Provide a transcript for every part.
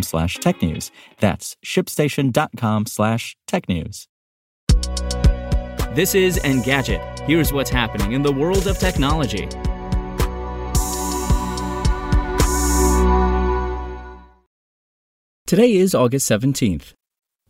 slash technews. That's shipstation.com slash technews. This is Engadget. Here's what's happening in the world of technology. Today is August 17th.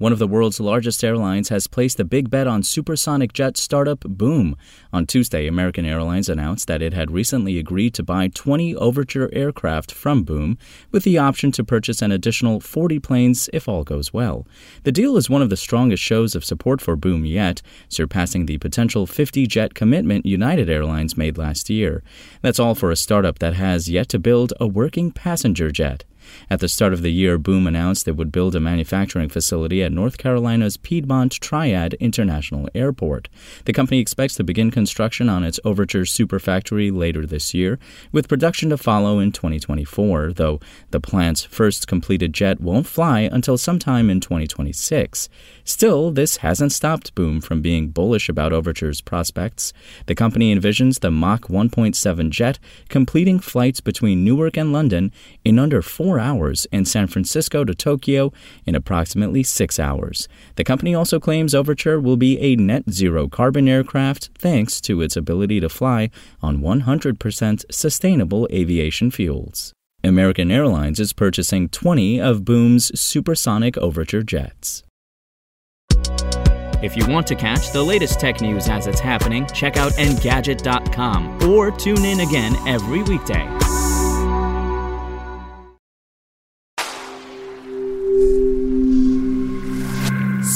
One of the world's largest airlines has placed a big bet on supersonic jet startup Boom. On Tuesday, American Airlines announced that it had recently agreed to buy 20 Overture aircraft from Boom, with the option to purchase an additional 40 planes if all goes well. The deal is one of the strongest shows of support for Boom yet, surpassing the potential 50 jet commitment United Airlines made last year. That's all for a startup that has yet to build a working passenger jet. At the start of the year, Boom announced it would build a manufacturing facility at North Carolina's Piedmont Triad International Airport. The company expects to begin construction on its Overture Superfactory later this year, with production to follow in 2024, though the plant's first completed jet won't fly until sometime in 2026. Still, this hasn't stopped Boom from being bullish about Overture's prospects. The company envisions the Mach 1.7 jet completing flights between Newark and London in under four hours and San Francisco to Tokyo in approximately six hours. The company also claims Overture will be a net zero carbon aircraft thanks to its ability to fly on 100% sustainable aviation fuels. American Airlines is purchasing 20 of Boom's supersonic Overture jets. If you want to catch the latest tech news as it's happening, check out Engadget.com or tune in again every weekday.